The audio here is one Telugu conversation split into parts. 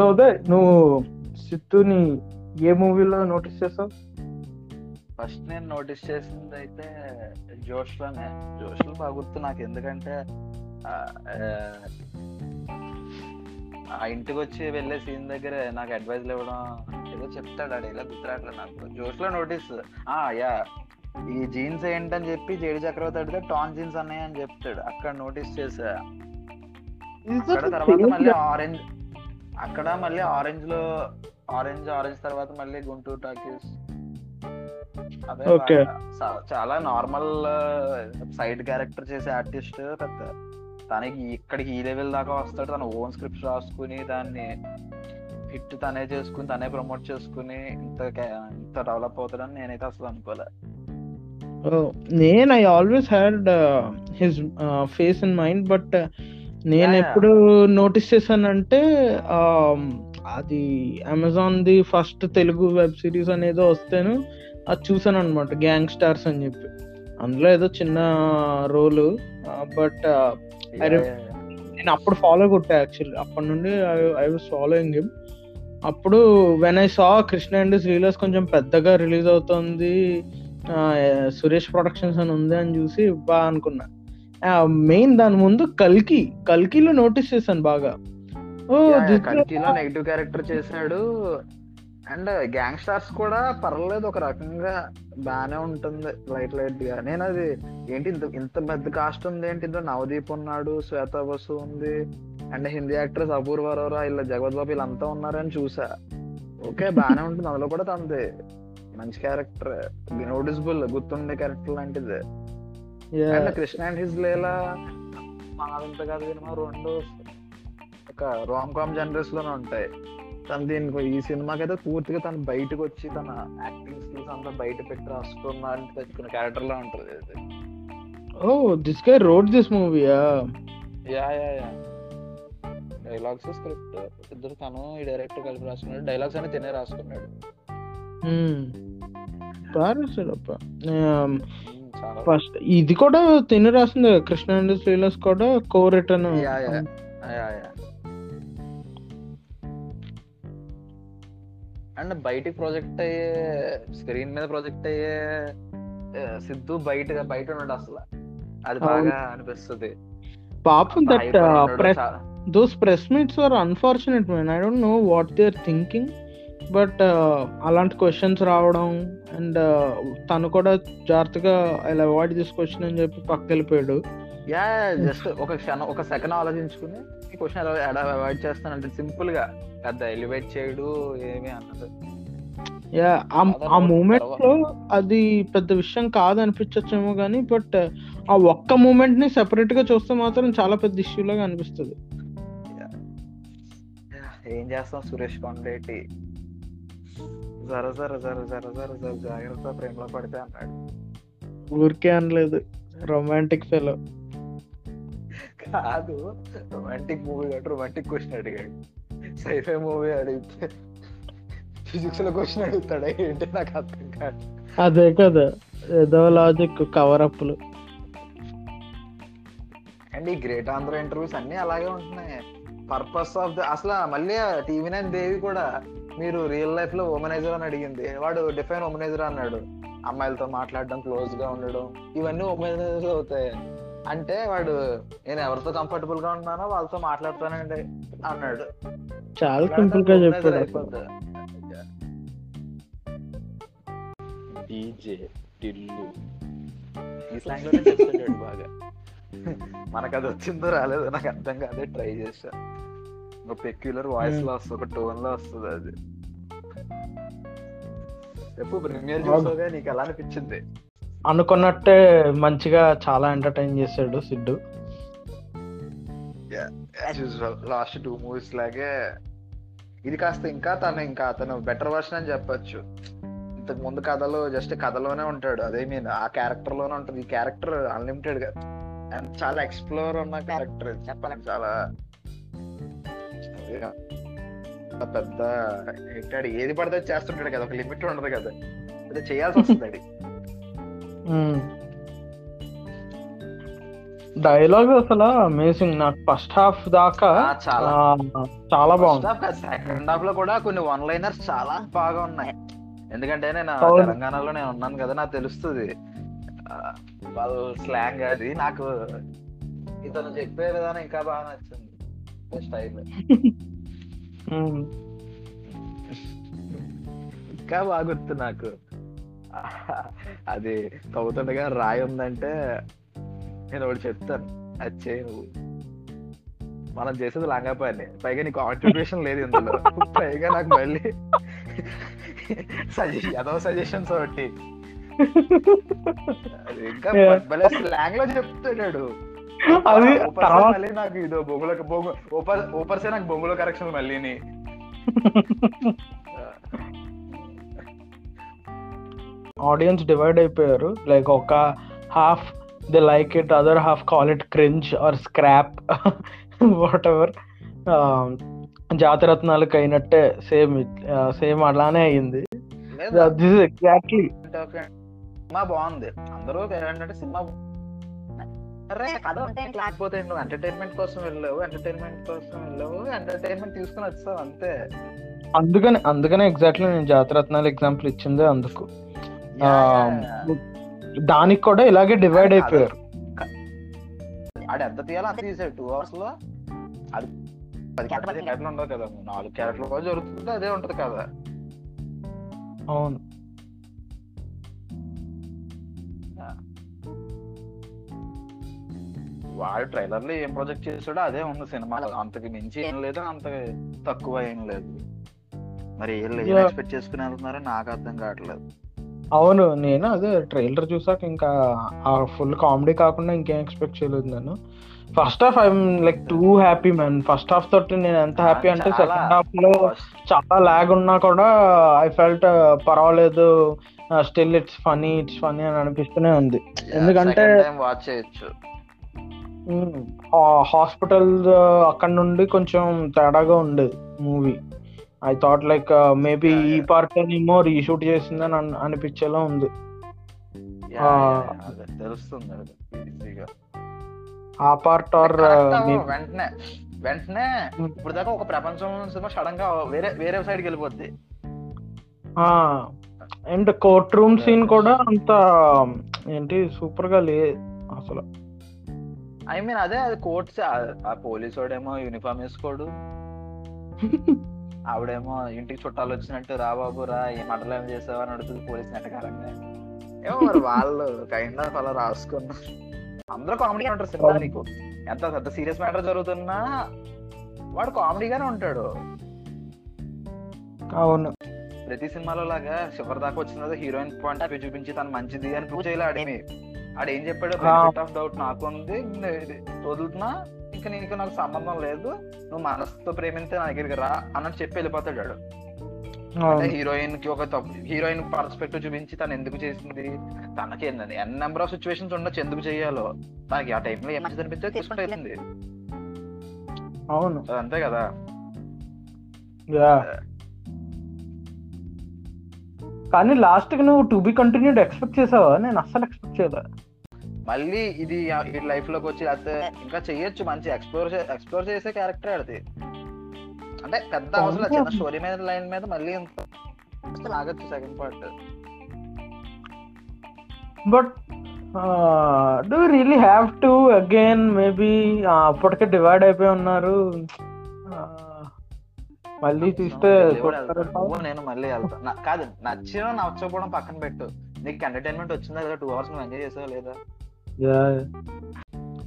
సో అదే నువ్వు సిద్ధుని ఏ మూవీలో నోటీస్ చేసావు ఫస్ట్ నేను నోటీస్ చేసింది అయితే జోష్లోనే జోష్లో బాగా గుర్తు నాకు. ఎందుకంటే ఆ, ఇంటికి వచ్చి వెళ్ళే సీన్ దగ్గర నాకు అడ్వైజ్ ఇవ్వడం ఏదో చెప్తాడు. ఆడు ఇలా గుర్తురాట్లేదు నాకు జోష్లో నోటీస్. ఆ యా. ఈ జీన్స్ ఏంటని చెప్పి జేడి చక్రవర్తి అడిగితే టాన్ జీన్స్ అన్నాయి అని చెప్తాడు. అక్కడ నోటీస్ చేసా. తర్వాత మళ్ళీ ఆరెంజ్ అక్కడ మళ్ళీ ఆరెంజ్లో ఆరెంజ్ ఆరెంజ్ తర్వాత మళ్ళీ గుంటూరు టాకీస్. అదే చాలా నార్మల్ సైడ్ క్యారెక్టర్ చేసే ఆర్టిస్ట్ పెద్ద. తనకి ఇక్కడికి ఈ లెవెల్ దాకా వస్తాడు. తన ఓన్ స్క్రిప్ట్స్ రాసుకుని దాన్ని హిట్ తనే చేసుకుని తనే ప్రమోట్ చేసుకుని ఇంత ఇంత డెవలప్ అవుతాడని నేనైతే అసలు అనుకోలే. నేను I always had his face in mind but నేను. ఎప్పుడు నోటీస్ చేశానంటే అది Amazon the first Telugu web series అనేది వస్తేను అది చూసాను అనమాట గ్యాంగ్ స్టార్స్ అని చెప్పి అందులో ఏదో చిన్న రోలు బట్. నేను అప్పుడు ఫాలో కొట్టా యాక్చువల్లీ అప్పటి నుండి ఐ వాస్ ఫాలోయింగ్ హిమ్ అప్పుడు when I saw Krishna and శ్రీలస్ కొంచెం పెద్దగా రిలీజ్ అవుతుంది సురేష్ ప్రొడక్షన్స్ అని ఉంది అని చూసి బాగా అనుకున్నా మెయిన్ దాని ముందు కల్కి. కల్కిలో నోటీస్ చేశాను బాగా. ఓ కల్కిలో నెగిటివ్ క్యారెక్టర్ చేశాడు. అండ్ గ్యాంగ్ స్టార్స్ కూడా పర్లేదు ఒక రకంగా బాగానే ఉంటుంది లైట్ లైట్గా. నేను అది ఏంటి ఇంత ఇంత పెద్ద కాస్ట్ ఉంది ఏంటి ఇందులో నవదీప్ ఉన్నాడు శ్వేత బసు ఉంది అండ్ హిందీ యాక్ట్రెస్ అపూర్వ అరోరా ఇలా జగవత్ బాబు వీళ్ళంతా ఉన్నారని చూసా. ఓకే బాగానే ఉంటుంది అందులో కూడా తనది. మంచి క్యారెక్టర్ నోటిసబుల్ గుర్తుండే క్యారెక్టర్ లాంటిది. And Krishna and his Leela మావింత కాదు సినిమా రెండు ఒక రామ్ కామ్ జనరస్లోనే ఉంటాయి. తను దీనికి ఈ సినిమాకి అయితే పూర్తిగా తను బయటకు వచ్చి తన యాక్టింగ్ స్కిల్స్ అంతా బయట పెట్టి రాసుకున్నా అంటే తెచ్చుకున్న క్యారెక్టర్ లా ఉంటుంది ఇది ఓ this guy wrote this movie yeah yeah yeah dialogues script ఇద్దరు తను ఈ డైరెక్టర్ కలిపి రాసుకున్నాడు. డైలాగ్స్ అని తినే రాసుకున్నాడు. పారేసాడప్ప చాలా ఫస్ట్ ఇది కూడా తిని రాసింది కృష్ణ అండ్ శ్రీలస్ కూడా కో రిటర్న్ అండ్ బయటికి ప్రాజెక్ట్ అయ్యే స్క్రీన్ మీద ప్రాజెక్ట్ అయ్యే సిద్ధు బయట బయట ఉన్నాడు అసలు. అది బాగా అనిపిస్తుంది. పాపం that those press meets are unfortunate man I don't know what they are thinking but అలాంటి క్వశ్చన్స్ రావడం అండ్ తను కూడా జాగ్రత్తగా ఇలా అవాయిడ్ దిస్ క్వశ్చన్ అని చెప్పి పక్క వెళ్ళిపోయాడు. యా జస్ట్ ఒక క్షణం ఒక సెకండ్ ఆలోచించుకుని ఈ క్వశ్చన్ ఎలా అవాయిడ్ చేస్తానంటే సింపుల్గా పెద్ద ఎలివేట్ చేయడు ఏమి అన్నది యా ఆ మూమెంట్లో అది పెద్ద విషయం కాదు అనిపించచ్చేమో కానీ బట్ ఆ ఒక్క మూమెంట్ని సెపరేట్గా చూస్తే మాత్రం చాలా పెద్ద ఇష్యూ లాగా అనిపిస్తుంది. ఏం చేస్తాం సురేష్ కొండేటి జర జర జర జర జర జర జాగ్రత్త ప్రేమలో పడితే అన్నాడు ఊరికే అనలేదు. రొమాంటిక్ ఫెలో కాదు రొమాంటిక్ మూవీ కాబట్టి రొమాంటిక్ క్వశ్చన్ అడిగాడు. సైఫై మూవీ అడిగితే ఫిజిక్స్లో క్వశ్చన్ అడుగుతాడా? ఏంటి నాకు అర్థం కాదు. అదే కదా ఏదో లాజిక్ కవర్ అప్లు అండ్ ఈ గ్రేట్ ఆంధ్ర ఇంటర్వ్యూస్ అన్ని అలాగే ఉంటున్నాయి. పర్పస్ ఆఫ్ ద అసలు మళ్ళీ టీవీ నైన్ దేవి కూడా మీరు రియల్ లైఫ్లో ఉమనైజర్ అని అడిగింది. వాడు డిఫైన్ ఉమనైజర్ అన్నాడు. అమ్మాయిలతో మాట్లాడడం క్లోజ్గా ఉండడం ఇవన్నీ ఉమనైజర్ అవుతాయి. అంటే వాడు నేను ఎవరితో కంఫర్టబుల్గా ఉన్నానో వాళ్ళతో మాట్లాడతానండి అన్నాడు. చాలా సింపుల్గా చెప్పాడు. డీజే టిల్లు. ఈ స్లాంగ్లోనే చెప్తుంటాడు బాగా. మనకు అది వచ్చిందో రాలేదో నాకు అర్థం కాదే ట్రై చేసా ఒక పెక్యులర్ వాయిస్లో వస్తుంది ఒక టోన్లో వస్తుంది అది ఎప్పుడు ప్రీమియర్ చూసావుగా నీకు ఎలా అనిపించింది అనుకున్నట్టే మంచిగా చాలా ఎంటర్టైన్ చేశాడు సిడ్డు. లాస్ట్ టూ మూవీస్ లాగే ఇది కాస్త ఇంకా తను ఇంకా అతను బెటర్ వర్షన్ అని చెప్పొచ్చు. ఇంతకు ముందు కథలో జస్ట్ కథలోనే ఉంటాడు. అదే మీన్ ఆ క్యారెక్టర్లోనే ఉంటుంది. ఈ క్యారెక్టర్ అన్లిమిటెడ్గా. And చాలా ఎక్స్ప్లోర్ ఉన్న క్యారెక్టర్ చెప్పాలి చాలా పెద్ద ఏంటాడు ఏది పడితే చేస్తుంటాడు కదా ఒక లిమిట్ ఉండదు కదా. అదే చేయాల్సి వస్తుంది అది. డైలాగ్ అసలు అమేజింగ్ నాకు ఫస్ట్ హాఫ్ దాకా ఆ, చాలా. చాలా బాగుంది. సెకండ్ హాఫ్లో కూడా కొన్ని వన్ లైనర్స్ చాలా బాగా ఉన్నాయి. ఎందుకంటే నేను. తెలంగాణలో నేను ఉన్నాను కదా నాకు తెలుస్తుంది. వాళ్ళ స్లాంగ్ అది. నాకు ఇతను చెప్పే విధానం ఇంకా బాగా నచ్చింది. ఇంకా బాగా గుర్తు నాకు. అది తవ్వుతుండగా రాయి ఉందంటే నేను ఒకటి చెప్తాను. అది చేయి నువ్వు. మనం చేసేది లంగా పని పైగా నీకు కాంట్రిబ్యూషన్ లేదు ఇందులో. పైగా నాకు మళ్ళీ సజెషన్ ఏదో సజెషన్స్ ఒకటి. అది ఇంకా స్లాంగ్లో చెప్తాడు అది మళ్ళీ నాకు ఇదో బొంగుల బొంగు ఊపర్ ఊపర్ సే నాకు బొంగుల కరెక్షన్ మళ్ళీని ఆడియన్స్ డివైడ్ అయిపోయారు. లైక్ ఒక half the like it other half call it cringe or scrap whatever జాతిరత్నాలకు అయినట్టే సేమ్ సేమ్ అలానే అయ్యింది. లేదా? దిస్ ఎగ్జాక్ట్లీ సినిమా బాగుంది. అందరూ ఏంటంటే సినిమా అరే కథ ఉంటే లేకపోతే నువ్వు ఎంటర్టైన్మెంట్ కోసం వెళ్ళావు ఎంటర్టైన్మెంట్ కోసం వెళ్ళావు ఎంటర్టైన్మెంట్ తీసుకుని వచ్చావు అంతే. అందుకనే అందుకనే ఎగ్జాక్ట్లీ నేను జాతిరత్నాలు ఎగ్జాంపుల్ ఇచ్చిందే అందుకు. దానికి కూడా ఇలాగే డివైడ్ అయిపోయారు. ఆడు ఎంత తీయాలో అంత తీసాడు టూ అవర్స్లో అది పది క్యారెక్టర్లు ఉండదు కదా నాలుగు క్యారెక్టర్లు జరుగుతుంది అదే ఉంటది కదా అవును. వాడు ట్రైలర్లో ఏం ప్రొజెక్ట్ చేసాడో అదే ఉంది సినిమాలో అంతకు మించి ఏం లేదు అంత తక్కువ ఏం లేదు. మరి వీళ్ళు ఏం Yeah. ఎక్స్పెక్ట్ చేసుకుని వెళ్తున్నారో నాకు అర్థం కావట్లేదు. అవును నేను అదే ట్రైలర్ చూసాక ఇంకా ఆ ఫుల్ కామెడీ కాకుండా ఇంకేం ఎక్స్పెక్ట్ చేయలేదు నేను. First half I'm like too happy man first half తోటి నేను ఎంత హ్యాపీ అంటే. సెకండ్ హాఫ్లో చాలా లాగ్ ఉన్నా కూడా ఐ ఫెల్ట్ పర్వాలేదు. Still it's funny it's funny అని అనిపిస్తూనే ఉంది. ఎందుకంటే వాచ్ చేయొచ్చు. హాస్పిటల్ అక్కడ నుండి కొంచెం తేడాగా ఉండేది movie. I thought like maybe ఈ. పార్ట్ ఏమో రీషూట్ చేసిందని అన్- అనిపించేలా ఉంది. తెలుస్తుంది ఆ పార్ట్ ఆర్ అవ్వవు వెంటనే వెంటనే. ఇప్పుడు దాకా ఒక ప్రపంచం సినిమా సడన్గా వేరే వేరే సైడ్కి వెళ్ళిపోద్ది. అండ్ కోర్ట్ రూమ్ సీన్ కూడా అంత ఏంటి సూపర్గా లే అసలు. ఐ మీన్ అదే అది కోర్ట్స్ ఆ పోలీస్ వాడేమో యూనిఫామ్ వేసుకోడు. ఆవిడేమో ఇంటికి చుట్టాలు వచ్చినట్టు రా బాబు రా ఏ మంటలు ఏం చేసావు? అని అడుగుతుంది పోలీస్ నెట్టకారంగా ఏమో మరి వాళ్ళు కైండ్ ఆఫ్ అలా రాసుకున్నారు అందరూ కామెడీ ఉంటారు సినిమా నీకు. ఎంత పెద్ద సీరియస్ మ్యాటర్ జరుగుతున్నా వాడు కామెడీగానే ఉంటాడు. అవును. ప్రతి సినిమాలో లాగా చివరి దాకా వచ్చిన హీరోయిన్ పాయింట్ ఆఫ్ చూపించి తను మంచిది అని ప్రూవ్ చేయాలి ఆడేమి ఆడు ఏం చెప్పాడు బెనిఫిట్ ఆఫ్ డౌట్ నాకు ఉంది. వదులుతున్నా. ఇంకా నీకు నాకు సంబంధం లేదు. నువ్వు మనసుతో ప్రేమిస్తే నా దగ్గరికి రా అన్నట్టు చెప్పి వెళ్ళిపోతాడు ఆడు అంటే హీరోయిన్కి ఒక తప్పు. హీరోయిన్ పర్స్పెక్టివ్ చూపించి తను ఎందుకు చేసింది? తనకి ఏంటండి ఎన్ నెంబర్ ఆఫ్ సిచ్యువేషన్స్ ఉండొచ్చు. ఎందుకు చేయాలో? తనకి ఆ టైంలో ఏం అనిపిస్తే తీసుకుంటూ అవును. అంతే కదా. యా. కానీ లాస్ట్కి నువ్వు టు బి కంటిన్యూడ్ ఎక్స్పెక్ట్ చేసావా? నేను అస్సలు ఎక్స్పెక్ట్ చేయలే. మళ్ళీ ఇది ఈ లైఫ్లోకి వచ్చి అయితే ఇంకా చెయ్యొచ్చు మంచి ఎక్స్ప్లోర్ ఎక్స్ప్లోర్ చేసే క్యారెక్టర్ అది అంటే పెద్ద అవసరం. చిన్న స్టోరీ మీద లైన్ మీద మళ్ళీ ఇంత లాగొచ్చు second part but do really have to again maybe అప్పటికే డివైడ్ అయిపోయి ఉన్నారు? మళ్ళీ నువ్వు నేను మళ్ళీ వెళ్తా. కాదు నచ్చిన నచ్చకపోవడం పక్కన పెట్టు. నీకు ఎంటర్టైన్మెంట్ వచ్చిందా లేదా? టూ అవర్స్ నువ్వు ఎంజాయ్ చేసావా లేదా.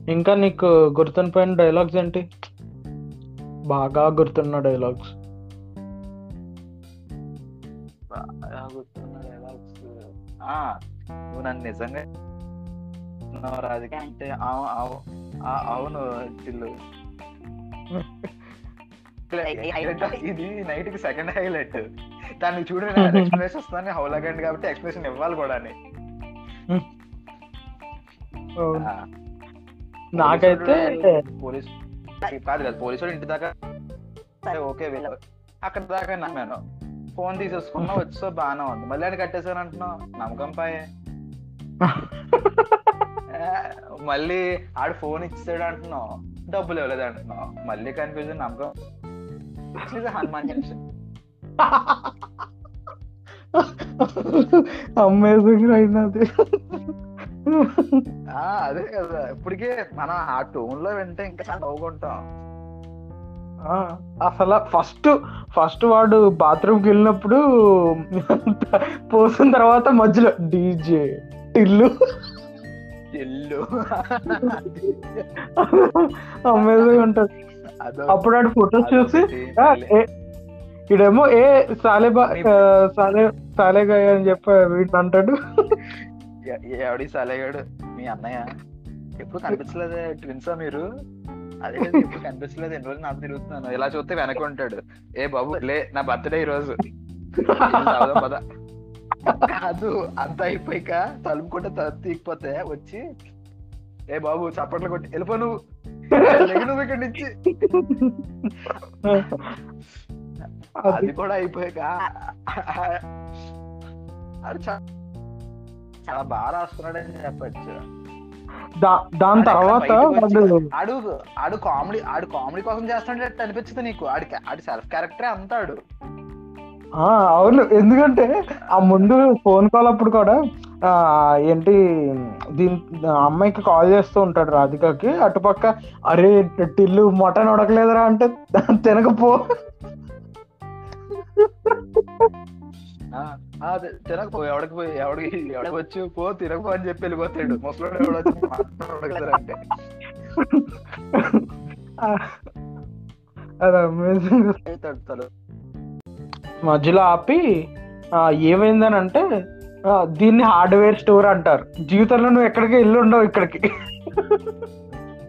ఇంకా నీకు గుర్తుండిపోయిన డైలాగ్స్ ఏంటి? బాగా గుర్తున్న డైలాగ్స్ బాగా గుర్తున్న dialogues. ఆ, నువ్వు నన్ను నిజంగా రాజకీయ అంటే అవును టిల్లు ఇది నైట్కి సెకండ్ హైలైట్ దాన్ని చూడు ఎక్స్ప్రెషన్ వస్తుందని హౌలగండ్ కాబట్టి ఎక్స్ప్రెషన్ ఇవ్వాలి కూడా నాకైతే పోలీస్ కాదు కదా పోలీసు ఇంటి దాకా సరే ఓకే అక్కడ దాకా నమ్మాను. ఫోన్ తీసేసుకున్నా వచ్చో బాగానే ఉంది. మళ్ళీ అని కట్టేసాను అంటున్నావు నమ్మకం పాయే. మళ్ళీ ఆడు ఫోన్ ఇచ్చాడు అంటున్నావు డబ్బులు ఇవ్వలేదు అంటున్నావు. మళ్ళీ కన్ఫ్యూజన్ నమ్మకం. This is a Hanuman junction amazing అయినది ఆ, అదే కదా. ఇప్పటికే మనం ఆ టోన్లో వింటే ఇంకా చాలా నవ్వుకుంటాం ఆ, అసలు ఫస్ట్ ఫస్ట్ వాడు బాత్రూమ్కి వెళ్ళినప్పుడు పోసిన తర్వాత మధ్యలో డీజే టిల్లు. ఇల్లు అమేజింగ్ ఉంటది. అప్పుడు వాడు ఫోటోస్ చూసి ఇడేమో ఏ సాలేబా ఆ, సాలే సాలేగాయ అని చెప్పి వీడు అంటాడు. ఎవడి సలేగాడు మీ అన్నయ్య? ఎప్పుడు కనిపించలేదే ట్విన్సా మీరు? అదే ఎప్పుడు కనిపించలేదు ఎన్ని రోజులు నాకు తిరుగుతున్నాను. ఇలా చూస్తే వెనక ఉంటాడు. ఏ బాబు లే నా బర్త్డే ఈ రోజు. కాదు అంత అయిపోయాక తలుపుకుంటే తలుపు తీయకపోతే వచ్చి ఏ బాబు చప్పట్లు కొట్టి వెళ్ళిపో నువ్వు. ఇక్కడి నుంచి అది కూడా అయిపోయాక. అది చాలా బాగా రాస్తున్నాడని చెప్పచ్చు. దా- దాని తర్వాత ఆడు ఆడు కామెడీ ఆడు కామెడీ కోసం చేస్తాడట్టు అనిపించదు నీకు? ఆడి ఆడి సెల్ఫ్ క్యారెక్టరే అంతాడు. ఆ, అవును. ఎందుకంటే ఆ ముందు ఫోన్ కాల్ అప్పుడు కూడా ఏంటి దీని అమ్మాయికి కాల్ చేస్తూ ఉంటాడు రాధికకి అటుపక్క అరే టిల్లు మటన్ ఉడకలేదురా అంటే తినకపో. తినకపో ఎవడికి పోయి ఎవడికి ఎవడికి వచ్చి పో తినకపో అని చెప్పి వెళ్ళిపోతాడు. ముసలోడు ఎవడు వచ్చి మాట్లాడగలరు అంటే ఆ, అది అమేజింగ్ అవుతాడు తను. మధ్యలో ఆపి ఏమైందని అంటే దీన్ని హార్డ్వేర్ స్టోర్ అంటారు. జీవితంలో నువ్వు ఎక్కడికి వెళ్ళి ఉండవు ఇక్కడికి.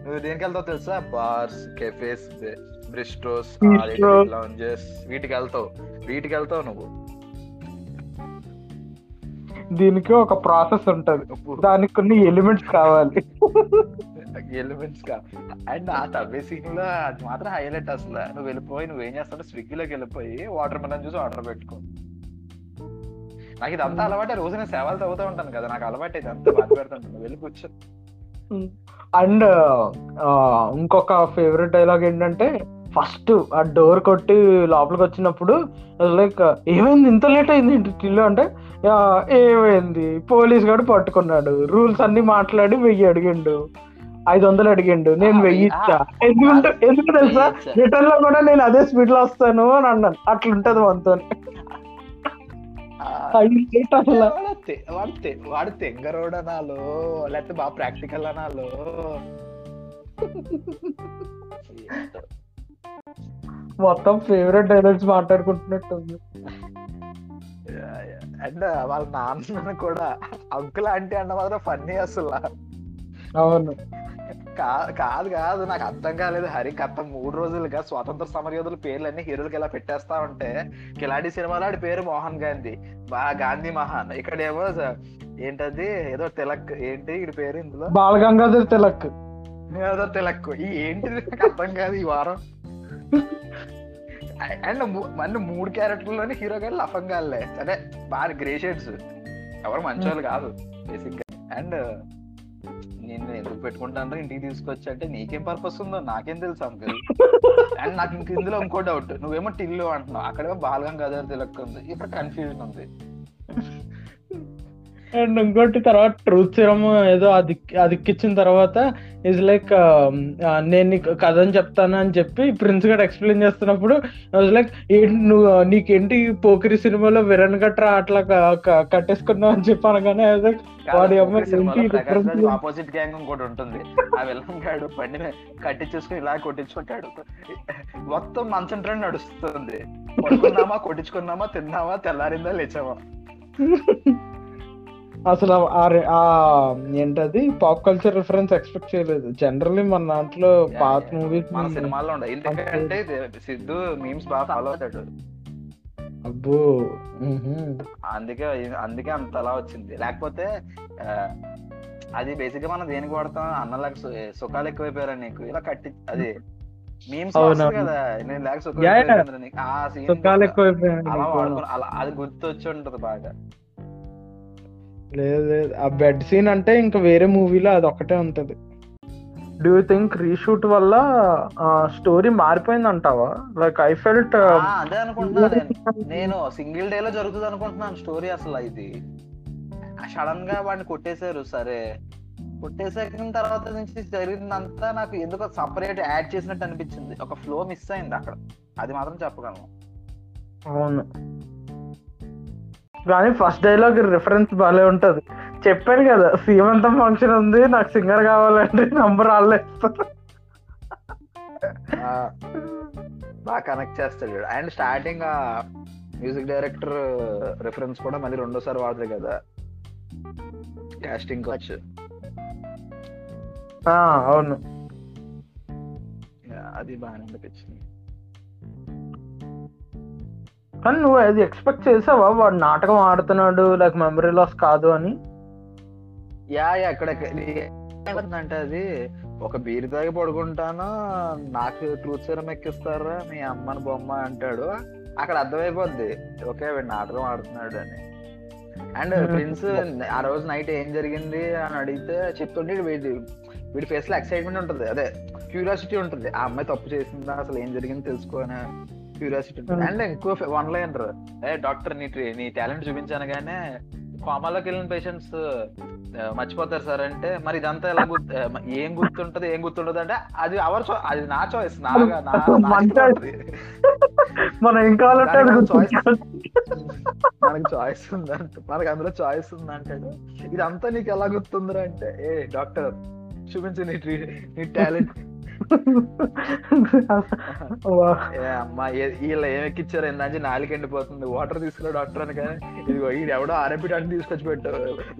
నువ్వు దేనికి వెళ్తావు తెలుసా? Bars cafes బ్రిస్టోస్. లాంజెస్ వీటికి వెళ్తావు. వీటికి వెళ్తావు నువ్వు. దీనికి ఒక ప్రాసెస్ ఉంటది. దానికి కొన్ని ఎలిమెంట్స్ కావాలి. ఎలిమెంట్స్ అండ్ ఆ తవ్వే సీన్లో అది మాత్రం హైలైట్ అసలు. నువ్వు వెళ్ళిపోయి నువ్వు ఏం చేస్తావు? స్విగ్గీలోకి వెళ్ళిపోయి వాటర్ మిలన్ చూసి ఆర్డర్ పెట్టుకో. నాకు ఇదంతా అలవాటే రోజు నేను సేవలు తవ్వుతూ ఉంటాను కదా నాకు అలవాటు ఇదంతా బాధ పెడుతుంటాను వెళ్ళి కూర్చో. అండ్ ఇంకొక ఫేవరెట్ డైలాగ్ ఏంటంటే ఫస్ట్ ఆ డోర్ కొట్టి లోపలికి వచ్చినప్పుడు లైక్ ఏమైంది ఇంత లేట్ అయింది ఏంటి టిల్లు అంటే "ఆ, ఏమైంది? పోలీస్ గారు పట్టుకున్నాడు రూల్స్ అన్ని మాట్లాడి వెయ్యి అడిగిండు. ఐదు వందలు అడిగిండు నేను వెయ్యి ఇచ్చా. ఎందుకంటే ఎందుకు తెలుసా. రిటర్న్లో కూడా నేను అదే స్పీడ్లో వస్తాను అని అన్నాను. అట్లుంటది మనతో అసలు వాడు తె- వాడు తెంగరోడు అనాలో లేకపోతే బాగా ప్రాక్టికల్ అనాలో. మొత్తం ఫేవరెట్ డైలాగ్స్ మాట్లాడుకుంటున్నట్టు అండ్ వాళ్ళ నాన్న కూడా అంకుల్ ఆంటీ అన్న మాత్రం ఫన్నీ అసలు. అవును. కాదు కాదు నాకు అర్థం కాలేదు హరి. గత మూడు రోజులుగా స్వాతంత్ర సమరయోధుల పేర్లన్నీ హీరోలకి ఇలా పెట్టేస్తా ఉంటే కిలాడి సినిమాలో ఆడి పేరు మోహన్ గాంధీ. బా గాంధీ మహాన్. ఇక్కడేమో స- ఏంటది? ఏదో తిలక్. ఏంటి వీడి పేరు ఇందులో? బాలగంగాధర్ తిలక్. ఏదో తిలక్. ఈ ఏంటిది నాకు అర్థం కాదు ఈ వారం. అండ్ మన మూడు క్యారెక్టర్లోని హీరో గారు లఫంగాళ్ళే అదే బాగా గ్రే షేడ్స్. ఎవరు మంచోళ్ళు కాదు బేసిక్గా అండ్ నేను ఎందుకు పెట్టుకుంటాను ఇంటికి తీసుకొచ్చి అంటే నీకేం పర్పస్ ఉందో నాకేం తెలుసు అంకుల్ అండ్ నాకు ఇంక ఇందులో ఇంకో డౌట్ నువ్వేమో టిల్లు అంటున్నావు. అక్కడేమో బాలగంగాధర్ తిలక్ ఉంది. ఇప్పుడు కన్ఫ్యూజన్ ఉంది. అండ్ ఇంకోటి తర్వాత ట్రూత్ సిరమ్ ఏదో అది అదిక్కిచ్చిన తర్వాత ఇస్ లైక్ నేను నీకు కథ అని చెప్తాను అని చెప్పి ప్రిన్స్ గడ్ ఎక్స్ప్లెయిన్ చేస్తున్నప్పుడు లైక్ ఏంటి నువ్వు నీకేంటి పోకిరి సినిమాలో విరణ్ గట్రా అట్లా కట్టేసుకున్నావు అని చెప్పి అనగానే వాడి? ఆపోజిట్ గ్యాంగ్ ఇంకోటి ఉంటుంది. ఆ వెళ్ళం గాడు బండి కట్టించేసుకుని ఇలా కొట్టించుకుంటాడు. మొత్తం మంచం ట్రెండ్ నడుస్తుంది. కొట్టుకున్నామా కొట్టించుకున్నామా తిన్నామా తెల్లారిందా లేచామా? అసలు ఆ- ఏంటది? పాప్ కల్చర్ రిఫరెన్స్ ఎక్స్పెక్ట్ చేయలేదు. జనరల్లీ మన దాంట్లో పాత. మూవీస్ మన సినిమాల్లో ఉండవు. ఎందుకంటే సిద్ధు మీమ్స్ బాగా ఫాలో అవుతాడు. అబ్బో. అందుకే అందుకే అంత అలా వచ్చింది. లేకపోతే అది బేసిక్గా మనం దేనికి వాడతాం? అన్నలాగా సుఖాలు ఎక్కువైపోయారా నీకు? ఇలా కట్టి అది మీమ్స్. కదా. నేను లేక సుఖాలు అలా. వాడుకుని అలా అది గుర్తొచ్చి ఉంటది బాగా. లేదు లేదు. ఆ బెడ్ సీన్ అంటే ఇంకా వేరే మూవీలో అది ఒకటే ఉంటది. డూ యూ థింక్ రీషూట్ వల్ల స్టోరీ మారిపోయింది అంటావా లైక్ ఐ ఫెల్ట్ ఆ, అదే అనుకుంటున్నా నేను. సింగిల్ డే లో జరుగుతుంది అనుకుంటున్నాను స్టోరీ అసలు ఇది. సడన్గా వాడిని కొట్టేశారు సరే. కొట్టేసాక తర్వాత నుంచి జరిగిందంతా నాకు ఎందుకో సపరేట్ యాడ్ చేసినట్టు అనిపించింది. ఒక ఫ్లో మిస్ అయింది అక్కడ. అది మాత్రం చెప్పగలను. అవును. కానీ ఫస్ట్ డైలాగ్ రిఫరెన్స్ భలే ఉంటది. చెప్పాను కదా సీమంతం ఫంక్షన్ ఉంది నాకు సింగర్ కావాలంటే నంబర్ ఆడలేస్తారు ఆ, బాగా కనెక్ట్ చేస్తాడు అండ్ స్టార్టింగ్ ఆ మ్యూజిక్ డైరెక్టర్ రిఫరెన్స్ కూడా మళ్ళీ రెండోసారి వాడదు కదా. కాస్టింగ్ వచ్చి అవును. అది బాగానే అనిపించింది. కానీ నువ్వు అది ఎక్స్పెక్ట్ చేసావా? వాడు నాటకం ఆడుతున్నాడు లైక్ మెమరీ లాస్ కాదు అని? యా అక్కడ అంటే అది ఒక బీర్ తాగి పడుకుంటాను నాకు ట్రూత్ సీరం ఎక్కిస్తారా మీ అమ్మని బొమ్మ అంటాడు. అక్కడ అర్థమైపోద్ది ఓకే వీడు నాటకం ఆడుతున్నాడు అని. అండ్ ప్రిన్స్ ఆ రోజు నైట్ ఏం జరిగింది అని అడిగితే చెప్తుంటే వీడి వీడి ఫేస్లో ఎక్సైట్మెంట్ ఉంటుంది. అదే క్యూరియాసిటీ ఉంటుంది. ఆ అమ్మాయి తప్పు చేసిందా అసలు ఏం జరిగింది తెలుసుకోని క్యూరియాసిటీ ఉంటుంది. అండ్ ఇంకో వన్ లైన్ ఏ డాక్టర్ నీ ట్రీ- నీ టాలెంట్ చూపించాను కానీ కోమాలోకి వెళ్ళిన పేషెంట్స్ మర్చిపోతారు సార్. అంటే మరి ఇదంతా ఎలా గుర్తు ఏం గుర్తుంటది ఏం గుర్తుంటది అంటే అది అవర్ చో అది నా చాయిస్ నా నా- నా మన. మనం ఏం కావాలంటే. గుర్తుంచుకోవాలి. మనకి చాయిస్ ఉందంట. మనకి అందులో చాయిస్ ఉందంటాడు. ఇదంతా నీకు ఎలా గుర్తుందిరా అంటే ఏ డాక్టర్ చూపించు నీ ట్రీ నీ టాలెంట్ అమ్మా ఏ- వీళ్ళు ఏం ఎక్కిచ్చారు? నాలుగు ఎండిపోతుంది. వాటర్ తీసుకురా డాక్టర్ అని కానీ ఇదిగో ఈడు ఎవడో ఆర్ఎంపీ డాక్టర్ తీసుకొచ్చి పెట్టు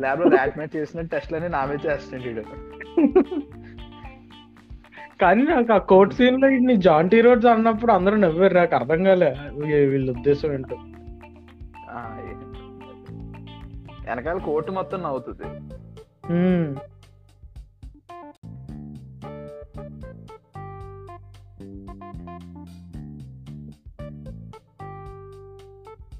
ల్యాబ్లో ల్యాబ్ మేట్ చేసిన టెస్ట్లన్నీ నామే చేస్తుండే వీడు కానీ నాకు ఆ కోర్ట్ సీన్లో నీ జాంటీ రోడ్స్ అన్నప్పుడు అందరూ నవ్వారు. నాకు అర్థం కాలే వీళ్ళ ఉద్దేశం ఏంటో. వెనకాల కోర్టు మొత్తం నవ్వుతుంది.